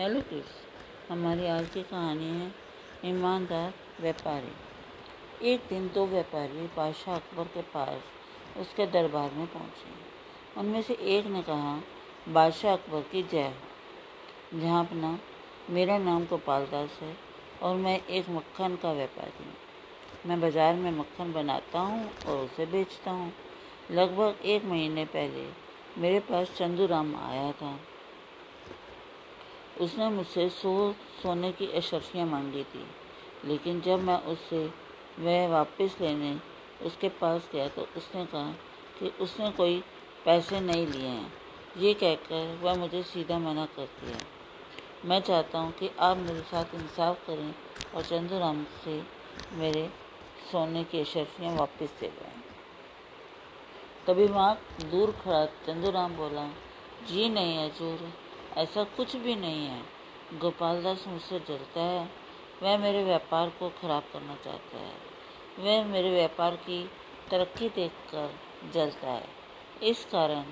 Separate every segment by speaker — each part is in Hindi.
Speaker 1: हेलो किड्स हमारी आज की कहानी है ईमानदार व्यापारी। एक दिन दो व्यापारी बादशाह अकबर के पास उसके दरबार में पहुँचे। उनमें से एक ने कहा, बादशाह अकबर की जय हो। अपना, मेरा नाम गोपाल दास है और मैं एक मक्खन का व्यापारी हूँ। मैं बाज़ार में मक्खन बनाता हूँ और उसे बेचता हूँ। लगभग एक महीने पहले मेरे पास चंदूराम आया था। उसने मुझसे सौ, सोने की अशर्फियाँ मांगी थी। लेकिन जब मैं उससे वह वापस लेने उसके पास गया तो उसने कहा कि उसने कोई पैसे नहीं लिए हैं। ये कहकर वह मुझे सीधा मना कर दिया। मैं चाहता हूँ कि आप मेरे साथ इंसाफ करें और चंदूराम से मेरे सोने की अशर्फियाँ वापस दे दें तभी वहाँ दूर खड़ा चंदूराम बोला, जी नहीं, हजूर। ऐसा कुछ भी नहीं है। गोपाल दास मुझसे जलता है। वह मेरे व्यापार को खराब करना चाहता है। वह मेरे व्यापार की तरक्की देखकर जलता है। इस कारण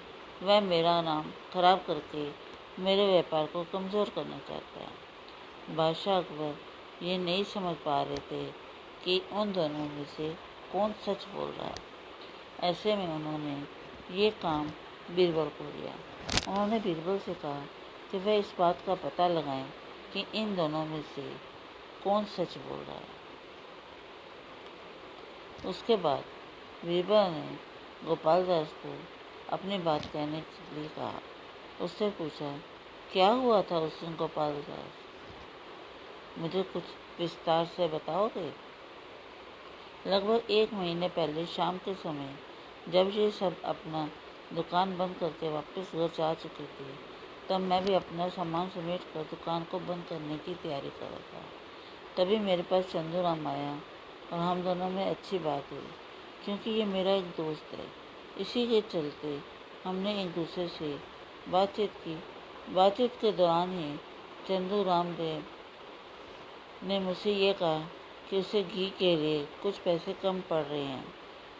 Speaker 1: वह मेरा नाम खराब करके मेरे व्यापार को कमज़ोर करना चाहता है। बादशाह अकबर ये नहीं समझ पा रहे थे कि उन दोनों में से कौन सच बोल रहा है। ऐसे में उन्होंने ये काम बीरबल को दिया। उन्होंने बीरबल से कहा कि वह इस बात का पता लगाएँ कि इन दोनों में से कौन सच बोल रहा है। उसके बाद बीरबल ने गोपाल दास को अपनी बात कहने के लिए कहा। उससे पूछा, क्या हुआ था उस दिन गोपाल दास मुझे कुछ विस्तार से बताओगे? लगभग एक महीने पहले शाम के समय, जब ये सब अपना दुकान बंद करके वापस घर जा चुके थे तब मैं भी अपना सामान समेट कर दुकान को बंद करने की तैयारी कर रहा था। तभी मेरे पास चंदूराम आया और हम दोनों में अच्छी बात हुई, क्योंकि ये मेरा एक दोस्त है। इसी के चलते हमने एक दूसरे से बातचीत की। बातचीत के दौरान ही चंदू रामदेव ने मुझसे ये कहा कि उसे घी के लिए कुछ पैसे कम पड़ रहे हैं,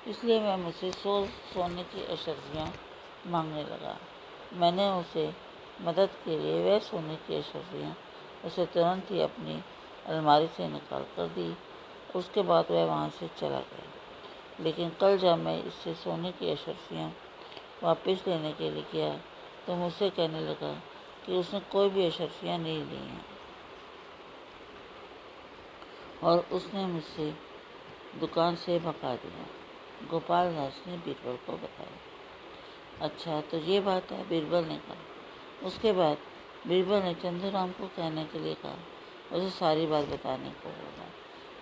Speaker 1: इसलिए मैं मुझसे सौ सोने की अशर्फियाँ मांगने लगा। मैंने उसे मदद के लिए वह सोने की अशर्फियाँ उसे तुरंत ही अपनी अलमारी से निकाल कर दी। उसके बाद वह वहाँ से चला गया। लेकिन कल जब मैं इससे सोने की अशरफियाँ वापस लेने के लिए गया तो मुझसे कहने लगा कि उसने कोई भी अशरफियाँ नहीं ली हैं। और उसने मुझसे दुकान से भगा दिया। गोपाल दास ने बीरबल को बताया। अच्छा तो ये बात है, बीरबल ने कहा। उसके बाद बीरबल ने चंदूराम को कहने के लिए कहा उसे सारी बात बताने को बोला।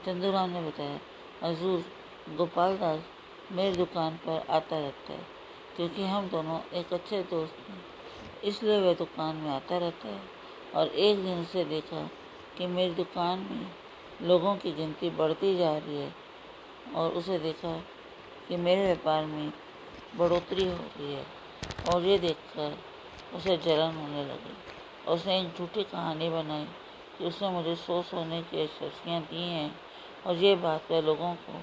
Speaker 1: चंदूराम ने बताया, हजूर गोपाल दास मेरी दुकान पर आता रहता है, क्योंकि हम दोनों एक अच्छे दोस्त हैं। इसलिए वह दुकान में आता रहता है और एक दिन उसे देखा कि मेरी दुकान में लोगों की गिनती बढ़ती जा रही है और उसे देखा कि मेरे व्यापार में बढ़ोतरी हो रही है और ये देखकर उसे जलन होने लगी। उसने एक झूठी कहानी बनाई कि उसने मुझे सौ सोने की शर्फियाँ दी हैं और ये बात वह लोगों को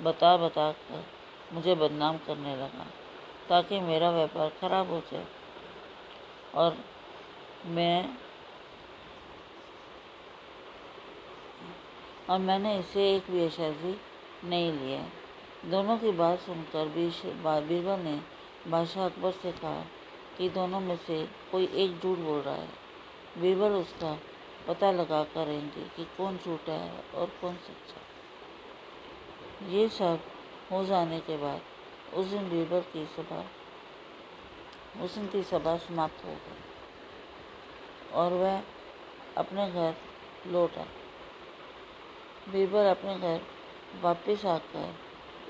Speaker 1: बता बता कर मुझे बदनाम करने लगा, ताकि मेरा व्यापार खराब हो जाए और मैं और मैंने इसे एक भी अशर्फी नहीं लिया। दोनों की बात सुनकर बीरबल ने बादशाह अकबर से कहा कि दोनों में से कोई एक झूठ बोल रहा है। बीरबल उसका पता लगा कर रहेंगे कि कौन झूठा है और कौन सच्चा ये सब हो जाने के बाद उस दिन बीरबल की सभा, उस दिन की सभा समाप्त हो गई और वह अपने घर लौटा बीरबल अपने घर वापस आकर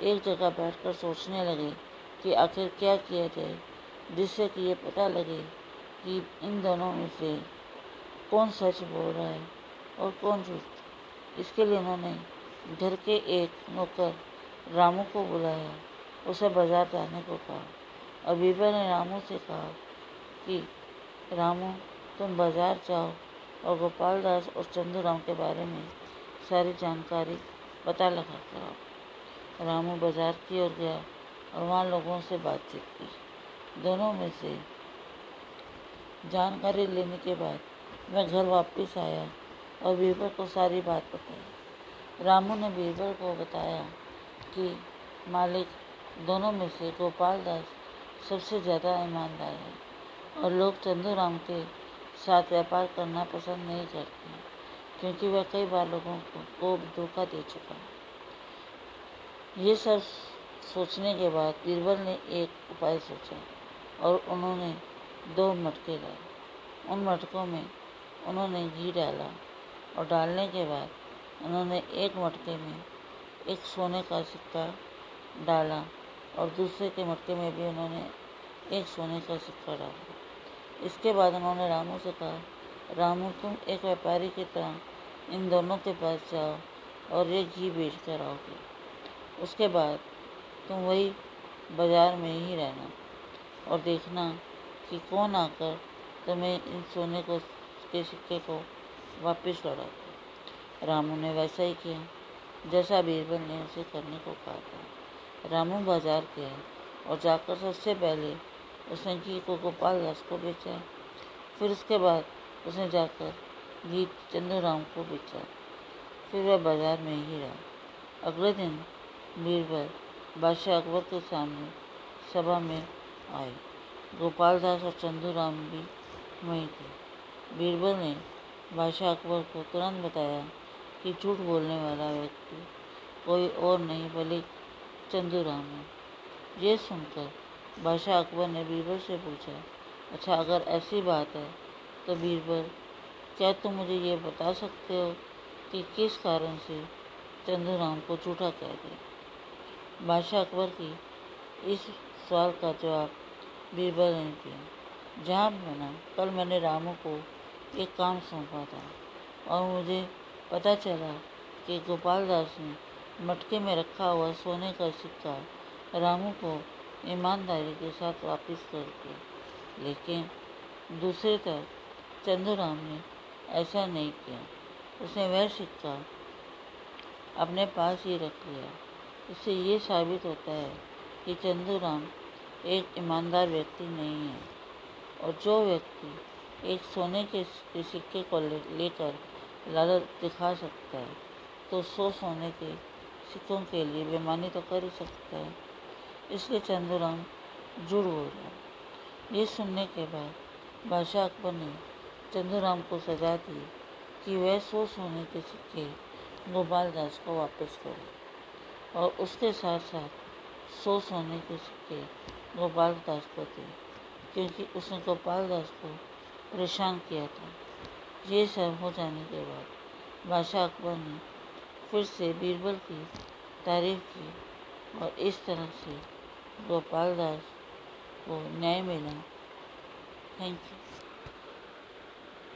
Speaker 1: एक जगह बैठकर सोचने लगे कि आखिर क्या किया जाए। जिससे कि ये पता लगे कि इन दोनों में से कौन सच बोल रहा है और कौन झूठ। इसके लिए उन्होंने घर के एक नौकर रामू को बुलाया, उसे बाज़ार जाने को कहा। और बीबा ने रामू से कहा कि, रामू, तुम बाज़ार जाओ और गोपाल दास और चंदू राम के बारे में सारी जानकारी पता लगा कर रामू बाज़ार की ओर गया और वहाँ लोगों से बातचीत की। दोनों में से। जानकारी लेने के बाद मैं घर वापस आया और बीरबल को सारी बात बताई। रामू ने बीरबल को बताया कि मालिक दोनों में से गोपाल दास सबसे ज़्यादा ईमानदार है और लोग चंदूराम के साथ व्यापार करना पसंद नहीं करते क्योंकि वह कई बार लोगों को, धोखा दे चुका ये सब सोचने के बाद बीरबल ने एक उपाय सोचा। और उन्होंने दो मटके लाए। उन मटकों में उन्होंने घी डाला और डालने के बाद उन्होंने एक मटके में एक सोने का सिक्का डाला और दूसरे के मटके में भी उन्होंने एक सोने का सिक्का डाला। इसके बाद उन्होंने रामू से कहा, रामू, तुम एक व्यापारी की तरह इन दोनों के पास जाओ और ये घी बेच कर आओगे। उसके बाद तुम वही बाज़ार में ही रहना। और देखना कि कौन आकर तुम्हें इन सोने को, के सिक्के को वापस लौटा रामू ने वैसा ही किया, जैसा बीरबल ने उसे करने को कहा था। रामू बाज़ार गया और जाकर सबसे पहले उसने घी को गोपाल दास को बेचा। फिर उसके बाद उसने जाकर घी चंदू राम को बेचा। फिर वह बाज़ार में ही रहा। अगले दिन बीरबल बादशाह अकबर के सामने सभा में आए गोपाल दास और चंदूराम भी वहीं थे। बीरबल ने बादशाह अकबर को तुरंत बताया कि झूठ बोलने वाला व्यक्ति कोई और नहीं, बल्कि चंदूराम है। ये सुनकर बादशाह अकबर ने बीरबल से पूछा अच्छा अगर ऐसी बात है तो बीरबल, क्या तुम मुझे ये बता सकते हो कि किस कारण से चंदूराम को झूठा कह दिया? बादशाह अकबर की इस सवाल का जवाब बीरबल ने दिया जहाँ बना, कल मैंने रामू को एक काम सौंपा था और मुझे पता चला कि गोपाल दास ने मटके में रखा हुआ सोने का सिक्का रामू को ईमानदारी के साथ वापस कर दिया। लेकिन दूसरी तरफ़ चंदूराम ने ऐसा नहीं किया। उसने वह सिक्का अपने पास ही रख लिया। इससे ये साबित होता है कि चंदूराम एक ईमानदार व्यक्ति नहीं है। और जो व्यक्ति एक सोने के सिक्के को लेकर लालच दिखा सकता है तो सौ सोने के सिक्कों के लिए बेमानी तो कर ही सकता है। इसलिए चंदूराम जुड़ बोल ये सुनने के बाद बादशाह अकबर ने चंदूराम को सजा दी कि वह सौ सोने के सिक्के गोपाल दास को वापस करे और उसके साथ साथ सौ सोने के सिक्के गोपाल दास को थे, क्योंकि उसने गोपाल दास को परेशान किया था। ये सब हो जाने के बाद बादशाह अकबर ने फिर से बीरबल की तारीफ़ की और इस तरह से गोपाल दास को न्याय मिला। Thank you